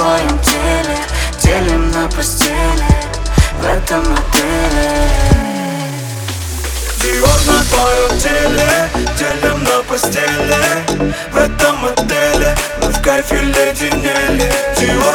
твоем теле Делим на постели в этом отеле. Диор на твоем теле Делим на постели в этом отеле. Мы в кайфе леденели Диор